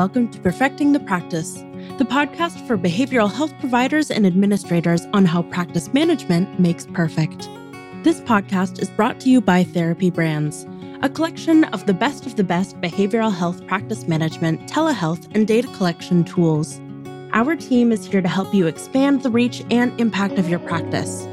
welcome to Perfecting the Practice, the podcast for behavioral health providers and administrators on how practice management makes perfect. This podcast is brought to you by Therapy Brands, a collection of the best of the best behavioral health practice management, telehealth, and data collection tools. Our team is here to help you expand the reach and impact of your practice.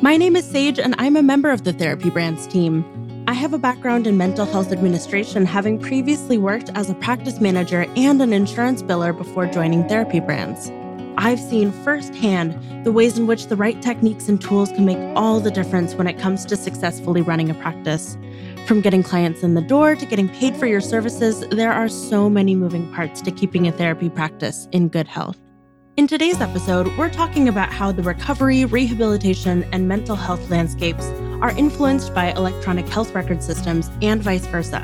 My name is Sage, and I'm a member of the Therapy Brands team. I have a background in mental health administration, having previously worked as a practice manager and an insurance biller before joining Therapy Brands. I've seen firsthand the ways in which the right techniques and tools can make all the difference when it comes to successfully running a practice. From getting clients in the door to getting paid for your services, there are so many moving parts to keeping a therapy practice in good health. In today's episode, we're talking about how the recovery, rehabilitation, and mental health landscapes are influenced by electronic health record systems and vice versa.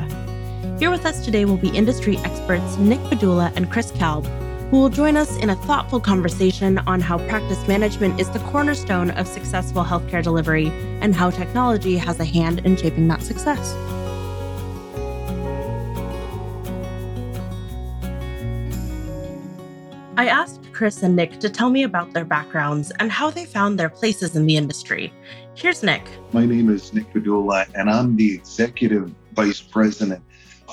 Here with us today will be industry experts Nick Padula and Chris Kalb, who will join us in a thoughtful conversation on how practice management is the cornerstone of successful healthcare delivery and how technology has a hand in shaping that success. I asked Chris and Nick to tell me about their backgrounds and how they found their places in the industry. Here's Nick. My name is Nick Padula, and I'm the Executive Vice President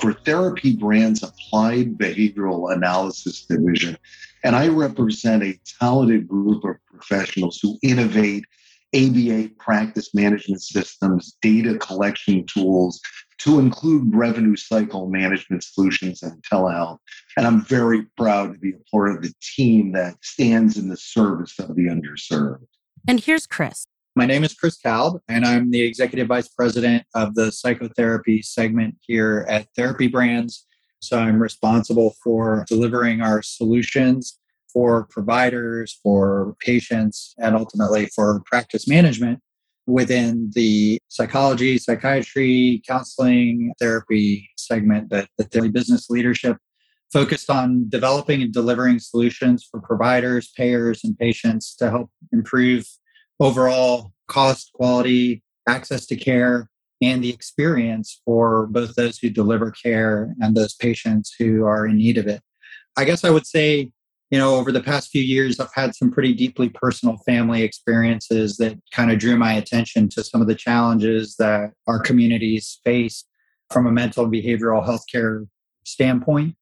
for Therapy Brands Applied Behavioral Analysis Division. And I represent a talented group of professionals who innovate ABA practice management systems, data collection tools, to include revenue cycle management solutions and telehealth. And I'm very proud to be a part of the team that stands in the service of the underserved. And here's Chris. My name is Chris Kalb, and I'm the Executive Vice President of the Psychotherapy segment here at Therapy Brands. So I'm responsible for delivering our solutions for providers, for patients, and ultimately for practice management within the psychology, psychiatry, counseling, therapy segment that the Business Leadership focused on developing and delivering solutions for providers, payers, and patients to help improve overall cost, quality, access to care, and the experience for both those who deliver care and those patients who are in need of it. I guess I would say you know, over the past few years, I've had some pretty deeply personal family experiences that kind of drew my attention to some of the challenges that our communities face from a mental and behavioral healthcare standpoint.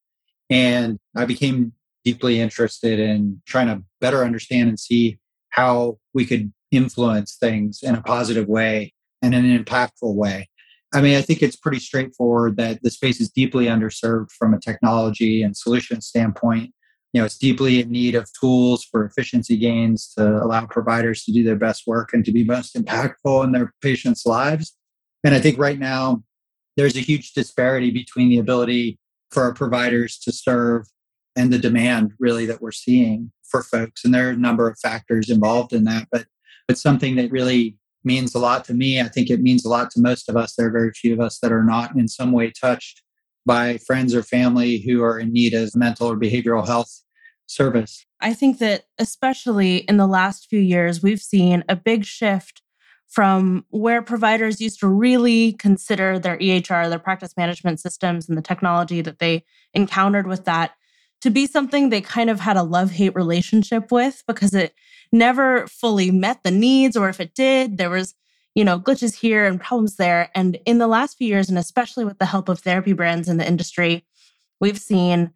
And I became deeply interested in trying to better understand and see how we could influence things in a positive way and in an impactful way. I mean, I think it's pretty straightforward that the space is deeply underserved from a technology and solution standpoint you know it's deeply in need of tools for efficiency gains to allow providers to do their best work and to be most impactful in their patients lives. And i think right now there's a huge disparity between the ability for our providers to serve and the demand really that we're seeing for folks. And there are a number of factors involved in that but it's something that really means a lot to me. I think it means a lot to most of us. There are very few of us that are not in some way touched by friends or family who are in need of mental or behavioral health service. I think that, especially in the last few years, we've seen a big shift from where providers used to really consider their EHR, their practice management systems, and the technology that they encountered with that to be something they kind of had a love hate relationship with because it never fully met the needs, or if it did, there was you know, glitches here and problems there. And in the last few years, and especially with the help of therapy brands in the industry, we've seen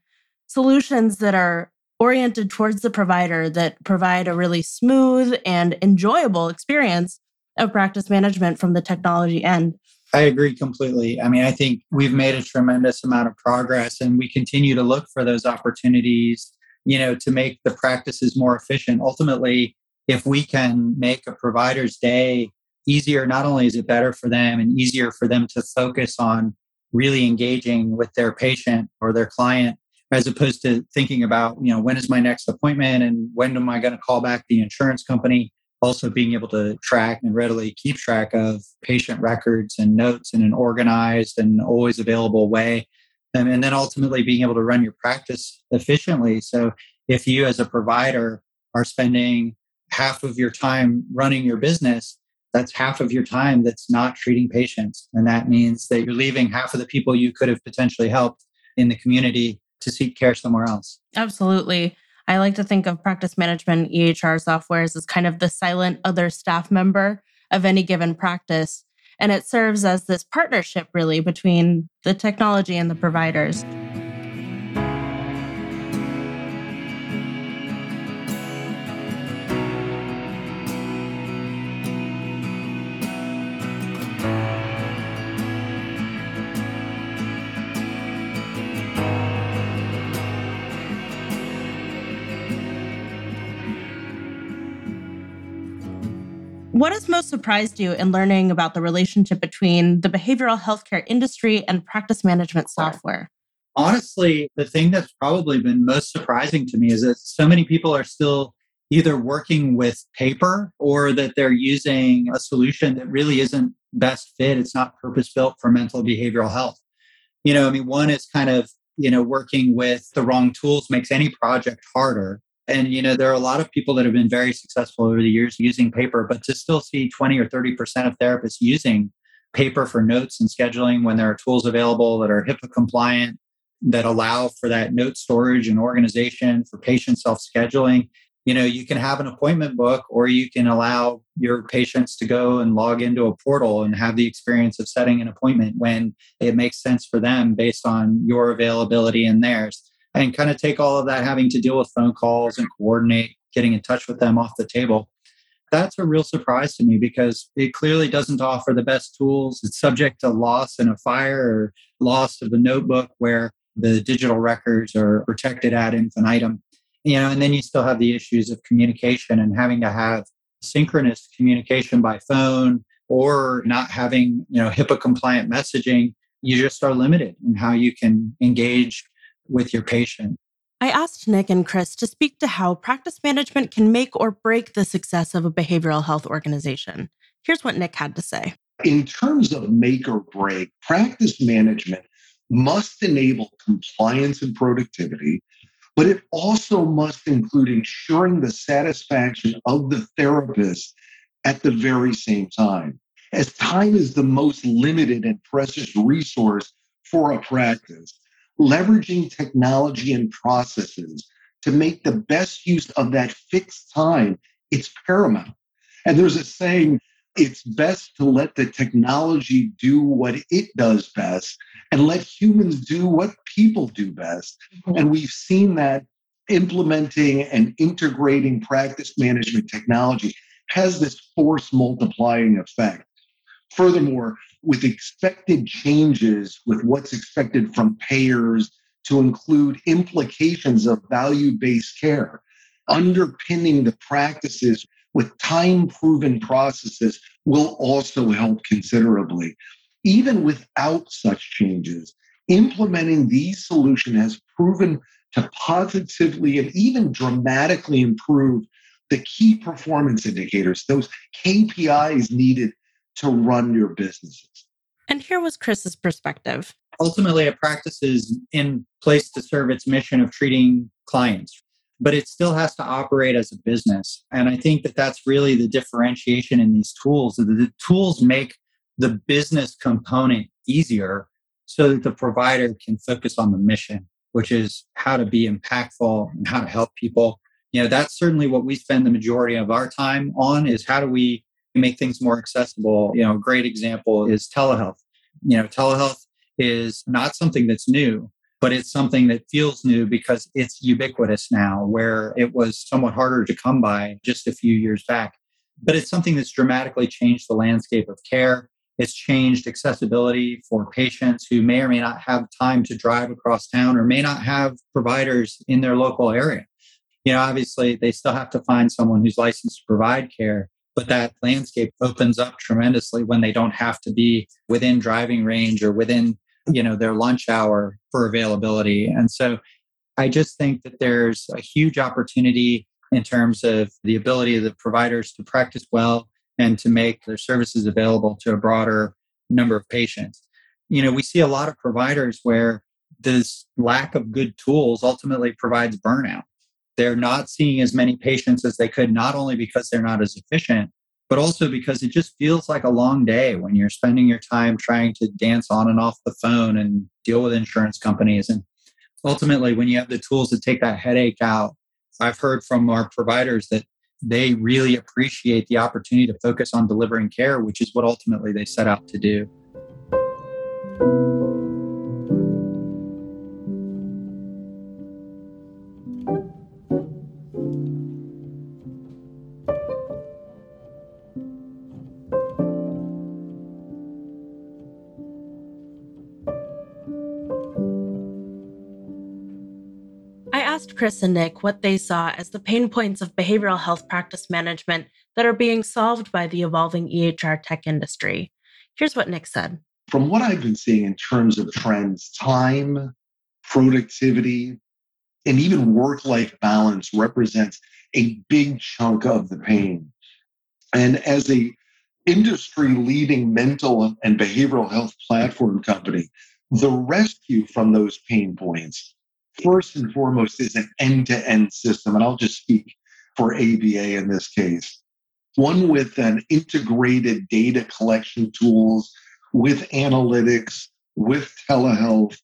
solutions that are oriented towards the provider that provide a really smooth and enjoyable experience of practice management from the technology end. I agree completely. I mean, I think we've made a tremendous amount of progress and we continue to look for those opportunities, you know, to make the practices more efficient. Ultimately, if we can make a provider's day easier, not only is it better for them and easier for them to focus on really engaging with their patient or their client as opposed to thinking about, you know, when is my next appointment and when am I going to call back the insurance company? Also, being able to track and readily keep track of patient records and notes in an organized and always available way. And, then ultimately being able to run your practice efficiently. So, if you as a provider are spending half of your time running your business, that's half of your time that's not treating patients. And that means that you're leaving half of the people you could have potentially helped in the community to seek care somewhere else. Absolutely. I like to think of practice management EHR softwares as kind of the silent other staff member of any given practice. And it serves as this partnership really between the technology and the providers. What has most surprised you in learning about the relationship between the behavioral healthcare industry and practice management software? Honestly, the thing that's probably been most surprising to me is that so many people are still either working with paper or that they're using a solution that really isn't best fit. It's not purpose built for mental behavioral health. You know, I mean, one is kind of, you know, working with the wrong tools makes any project harder. And, you know, there are a lot of people that have been very successful over the years using paper, but to still see 20 or 30% of therapists using paper for notes and scheduling when there are tools available that are HIPAA compliant, that allow for that note storage and organization for patient self scheduling. You know, you can have an appointment book or you can allow your patients to go and log into a portal and have the experience of setting an appointment when it makes sense for them based on your availability and theirs and kind of take all of that having to deal with phone calls and coordinate getting in touch with them off the table. That's a real surprise to me because it clearly doesn't offer the best tools. It's subject to loss in a fire or loss of the notebook where the digital records are protected ad infinitum. You know and then you still have the issues of communication and having to have synchronous communication by phone or not having you know hipaa compliant messaging. You just are limited in how you can engage with your patient. I asked Nick and Chris to speak to how practice management can make or break the success of a behavioral health organization. Here's what Nick had to say. In terms of make or break, practice management must enable compliance and productivity, but it also must include ensuring the satisfaction of the therapist at the very same time. As time is the most limited and precious resource for a practice, leveraging technology and processes to make the best use of that fixed time, it's paramount. And there's a saying, it's best to let the technology do what it does best and let humans do what people do best. Mm-hmm. And we've seen that implementing and integrating practice management technology has this force multiplying effect. Furthermore, with expected changes with what's expected from payers to include implications of value based care, underpinning the practices with time proven processes will also help considerably. Even without such changes, implementing these solutions has proven to positively and even dramatically improve the key performance indicators, those KPIs needed to run your businesses. And here was Chris's perspective. Ultimately, a practice is in place to serve its mission of treating clients, but it still has to operate as a business. And I think that that's really the differentiation in these tools. The tools make the business component easier so that the provider can focus on the mission, which is how to be impactful and how to help people. You know, that's certainly what we spend the majority of our time on is how do we make things more accessible. You know, a great example is telehealth. You know, telehealth is not something that's new, but it's something that feels new because it's ubiquitous now, where it was somewhat harder to come by just a few years back. But it's something that's dramatically changed the landscape of care. It's changed accessibility for patients who may or may not have time to drive across town or may not have providers in their local area. You know, obviously, they still have to find someone who's licensed to provide care, but that landscape opens up tremendously when they don't have to be within driving range or within you know their lunch hour for availability. And so i just think that there's a huge opportunity in terms of the ability of the providers to practice well and to make their services available to a broader number of patients. You know we see a lot of providers where this lack of good tools ultimately provides burnout they're not seeing as many patients as they could, not only because they're not as efficient, but also because it just feels like a long day when you're spending your time trying to dance on and off the phone and deal with insurance companies. And ultimately, when you have the tools to take that headache out, I've heard from our providers that they really appreciate the opportunity to focus on delivering care, which is what ultimately they set out to do. Chris and Nick what they saw as the pain points of behavioral health practice management that are being solved by the evolving EHR tech industry. Here's what Nick said. From what I've been seeing in terms of trends, time, productivity, and even work life balance represents a big chunk of the pain. And as a industry leading mental and behavioral health platform company, the rescue from those pain points first and foremost is an end to end system. And I'll just speak for ABA in this case. One with an integrated data collection tools, with analytics, with telehealth,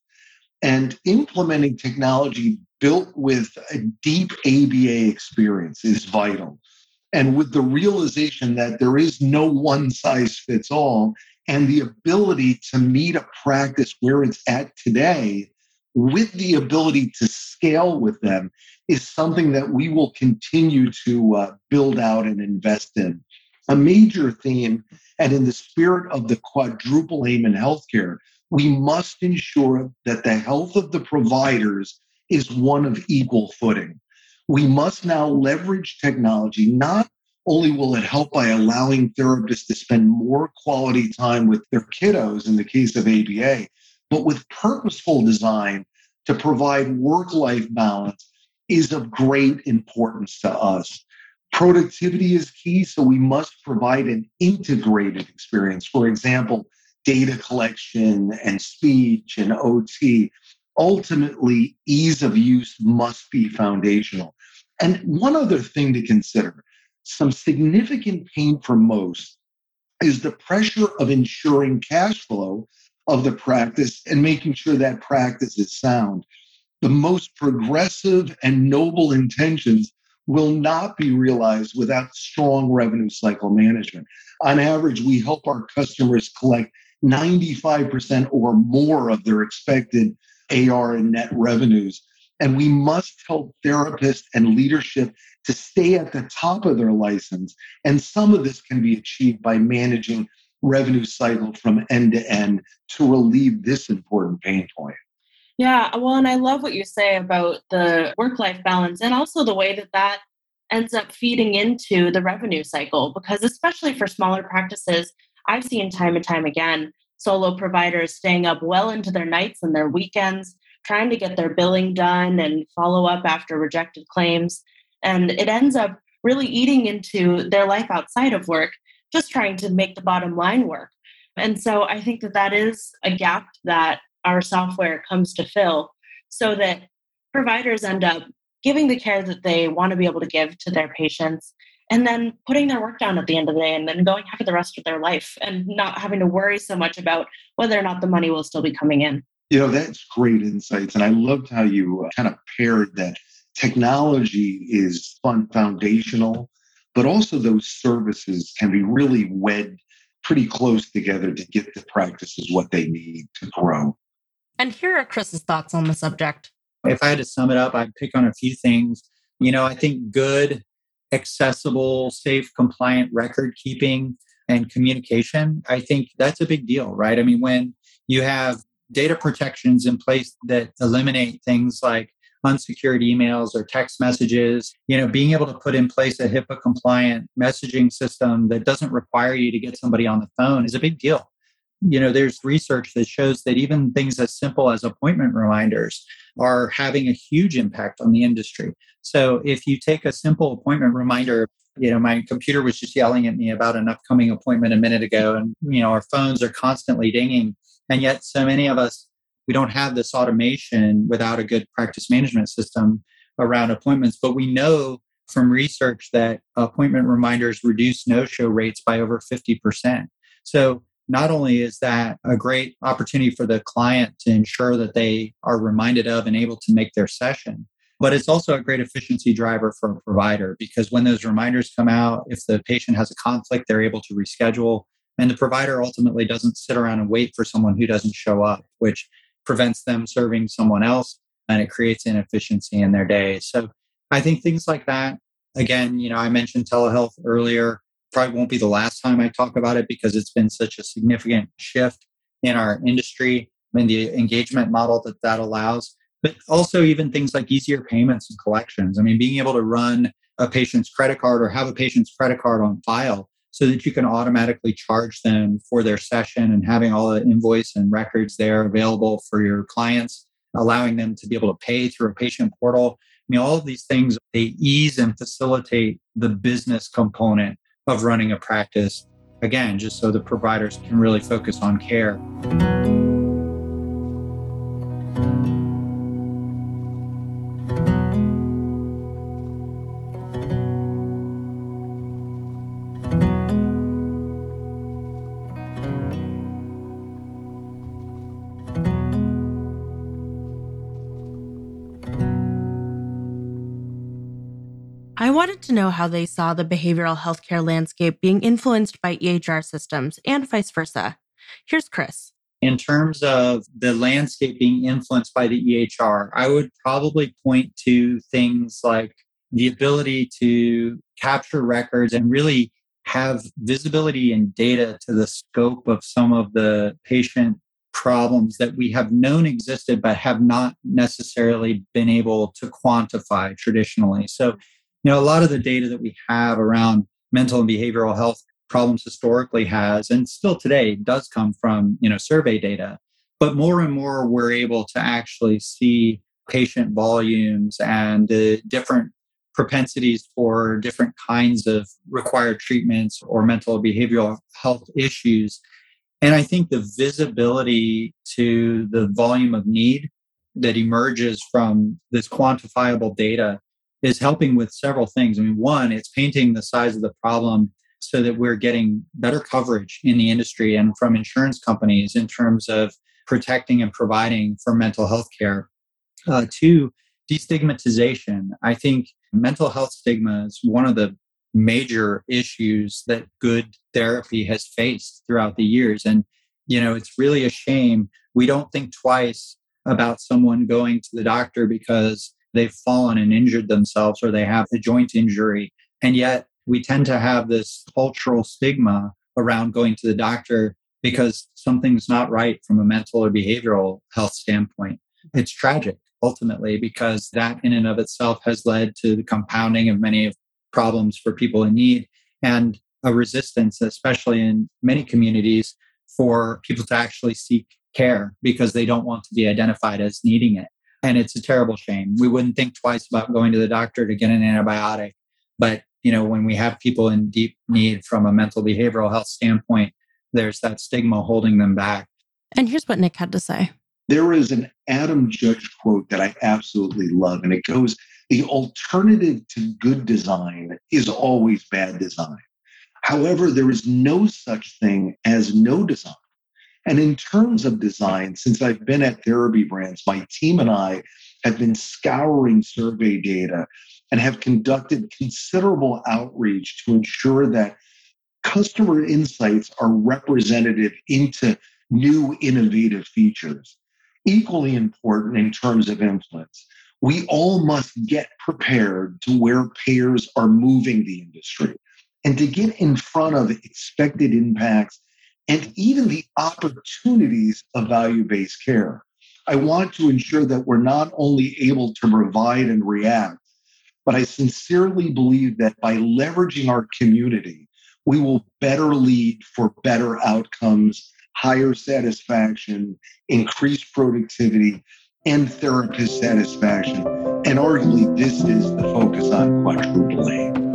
and implementing technology built with a deep ABA experience is vital. And with the realization that there is no one size fits all, and the ability to meet a practice where it's at today with the ability to scale with them is something that we will continue to uh, build out and invest in. A major theme, and in the spirit of the quadruple aim in healthcare, we must ensure that the health of the providers is one of equal footing. We must now leverage technology. Not only will it help by allowing therapists to spend more quality time with their kiddos in the case of ABA, but with purposeful design to provide work life balance is of great importance to us. Productivity is key, so we must provide an integrated experience. For example, data collection and speech and OT. Ultimately, ease of use must be foundational. And one other thing to consider some significant pain for most is the pressure of ensuring cash flow of the practice and making sure that practice is sound. The most progressive and noble intentions will not be realized without strong revenue cycle management. On average, we help our customers collect 95% or more of their expected AR and net revenues. And we must help therapists and leadership to stay at the top of their license. And some of this can be achieved by managing revenue cycle from end to end to relieve this important pain point. Yeah, well, and I love what you say about the work life balance and also the way that that ends up feeding into the revenue cycle. Because, especially for smaller practices, I've seen time and time again solo providers staying up well into their nights and their weekends, trying to get their billing done and follow up after rejected claims. And it ends up really eating into their life outside of work just trying to make the bottom line work. And so I think that that is a gap that our software comes to fill so that providers end up giving the care that they want to be able to give to their patients and then putting their work down at the end of the day and then going after the rest of their life and not having to worry so much about whether or not the money will still be coming in. You know, that's great insights. And I loved how you uh, kind of paired that technology is fun foundational but also those services can be really wed pretty close together to get the practices what they need to grow. And here are Chris's thoughts on the subject. If I had to sum it up, I'd pick on a few things. You know, I think good, accessible, safe, compliant record keeping and communication, I think that's a big deal, right? I mean, when you have data protections in place that eliminate things like unsecured emails or text messages, you know, being able to put in place a HIPAA compliant messaging system that doesn't require you to get somebody on the phone is a big deal. You know, there's research that shows that even things as simple as appointment reminders are having a huge impact on the industry. So if you take a simple appointment reminder, you know, my computer was just yelling at me about an upcoming appointment a minute ago, and, you know, our phones are constantly dinging. And yet, so many of us we don't have this automation without a good practice management system around appointments. But we know from research that appointment reminders reduce no show rates by over 50%. So not only is that a great opportunity for the client to ensure that they are reminded of and able to make their session, but it's also a great efficiency driver for a provider because when those reminders come out, if the patient has a conflict, they're able to reschedule. And the provider ultimately doesn't sit around and wait for someone who doesn't show up, which prevents them serving someone else and it creates inefficiency in their day. So I think things like that, again, you know, I mentioned telehealth earlier. Probably won't be the last time I talk about it because it's been such a significant shift in our industry and the engagement model that that allows but also even things like easier payments and collections. I mean, being able to run a patient's credit card or have a patient's credit card on file so that you can automatically charge them for their session and having all the invoice and records there available for your clients, allowing them to be able to pay through a patient portal. I mean, all of these things, they ease and facilitate the business component of running a practice. Again, just so the providers can really focus on care. How they saw the behavioral healthcare landscape being influenced by EHR systems and vice versa. Here's Chris. In terms of the landscape being influenced by the EHR, I would probably point to things like the ability to capture records and really have visibility and data to the scope of some of the patient problems that we have known existed but have not necessarily been able to quantify traditionally. So you know, a lot of the data that we have around mental and behavioral health problems historically has, and still today does come from, you know, survey data. But more and more, we're able to actually see patient volumes and the different propensities for different kinds of required treatments or mental behavioral health issues. And I think the visibility to the volume of need that emerges from this quantifiable data is helping with several things. I mean, one, it's painting the size of the problem so that we're getting better coverage in the industry and from insurance companies in terms of protecting and providing for mental health care. Uh, two, destigmatization. I think mental health stigma is one of the major issues that good therapy has faced throughout the years. And, you know, it's really a shame. We don't think twice about someone going to the doctor because they've fallen and injured themselves or they have a joint injury. And yet we tend to have this cultural stigma around going to the doctor because something's not right from a mental or behavioral health standpoint. It's tragic ultimately because that in and of itself has led to the compounding of many problems for people in need and a resistance, especially in many communities, for people to actually seek care because they don't want to be identified as needing it. And it's a terrible shame. We wouldn't think twice about going to the doctor to get an antibiotic. But, you know, when we have people in deep need from a mental behavioral health standpoint, there's that stigma holding them back. And here's what Nick had to say. There is an Adam Judge quote that I absolutely love, and it goes The alternative to good design is always bad design. However, there is no such thing as no design. And in terms of design, since I've been at Therapy Brands, my team and I have been scouring survey data and have conducted considerable outreach to ensure that customer insights are representative into new innovative features. Equally important in terms of influence, we all must get prepared to where payers are moving the industry and to get in front of expected impacts and even the opportunities of value based care. I want to ensure that we're not only able to provide and react, but I sincerely believe that by leveraging our community, we will better lead for better outcomes, higher satisfaction, increased productivity, and therapist satisfaction. And arguably, this is the focus on quadruple A.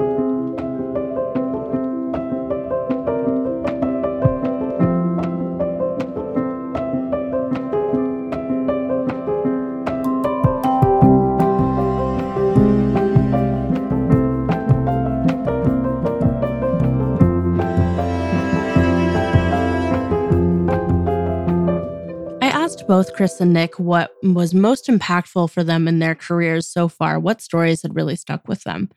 Chris and Nick what was most impactful for them in their careers so far, what stories had really stuck with them.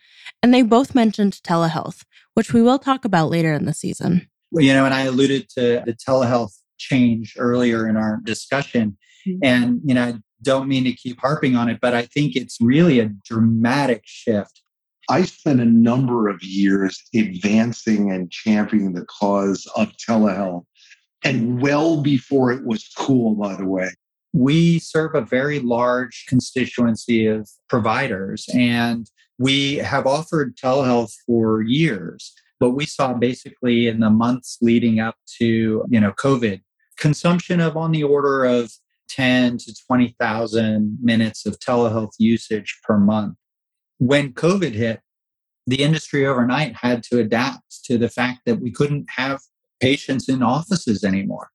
And they both mentioned telehealth, which we will talk about later in the season. Well, you know, and I alluded to the telehealth change earlier in our discussion. Mm-hmm. And, you know, I don't mean to keep harping on it, but I think it's really a dramatic shift. I spent a number of years advancing and championing the cause of telehealth, and well before it was cool, by the way. We serve a very large constituency of providers, and we have offered telehealth for years but we saw basically in the months leading up to you know covid consumption of on the order of 10 to 20,000 minutes of telehealth usage per month. When COVID hit, the industry overnight had to adapt to the fact that we couldn't have patients in offices anymore.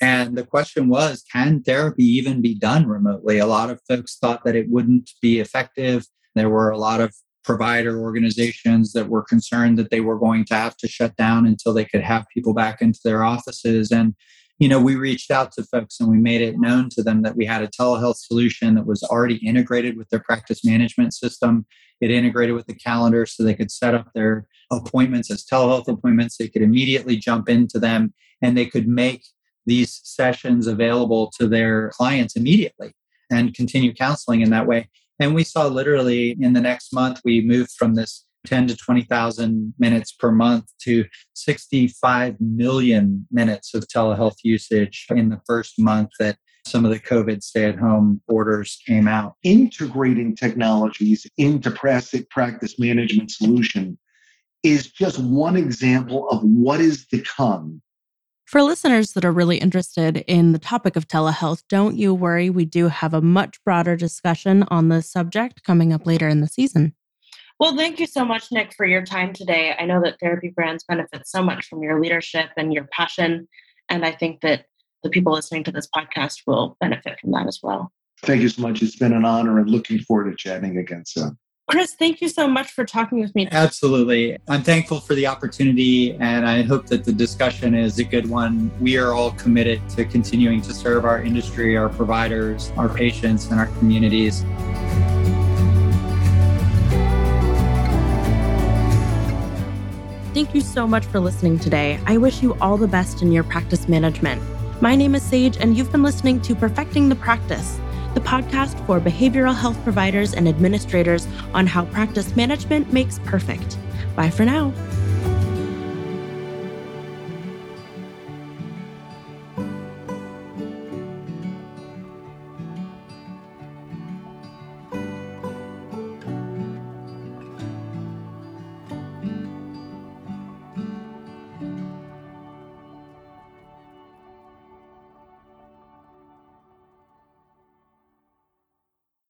And the question was can therapy even be done remotely? A lot of folks thought that it wouldn't be effective. There were a lot of provider organizations that were concerned that they were going to have to shut down until they could have people back into their offices. And you know, we reached out to folks and we made it known to them that we had a telehealth solution that was already integrated with their practice management system. It integrated with the calendar so they could set up their appointments as telehealth appointments. They could immediately jump into them and they could make these sessions available to their clients immediately and continue counseling in that way. And we saw literally in the next month, we moved from this 10 to 20,000 minutes per month to 65 million minutes of telehealth usage in the first month that some of the COVID stay at home orders came out. Integrating technologies into practice management solution is just one example of what is to come. For listeners that are really interested in the topic of telehealth, don't you worry. We do have a much broader discussion on the subject coming up later in the season. Well, thank you so much, Nick, for your time today. I know that Therapy Brands benefits so much from your leadership and your passion. And I think that the people listening to this podcast will benefit from that as well. Thank you so much. It's been an honor and looking forward to chatting again soon. Chris, thank you so much for talking with me. Absolutely. I'm thankful for the opportunity and I hope that the discussion is a good one. We are all committed to continuing to serve our industry, our providers, our patients, and our communities. Thank you so much for listening today. I wish you all the best in your practice management. My name is Sage, and you've been listening to Perfecting the Practice, the podcast for behavioral health providers and administrators on how practice management makes perfect. Bye for now.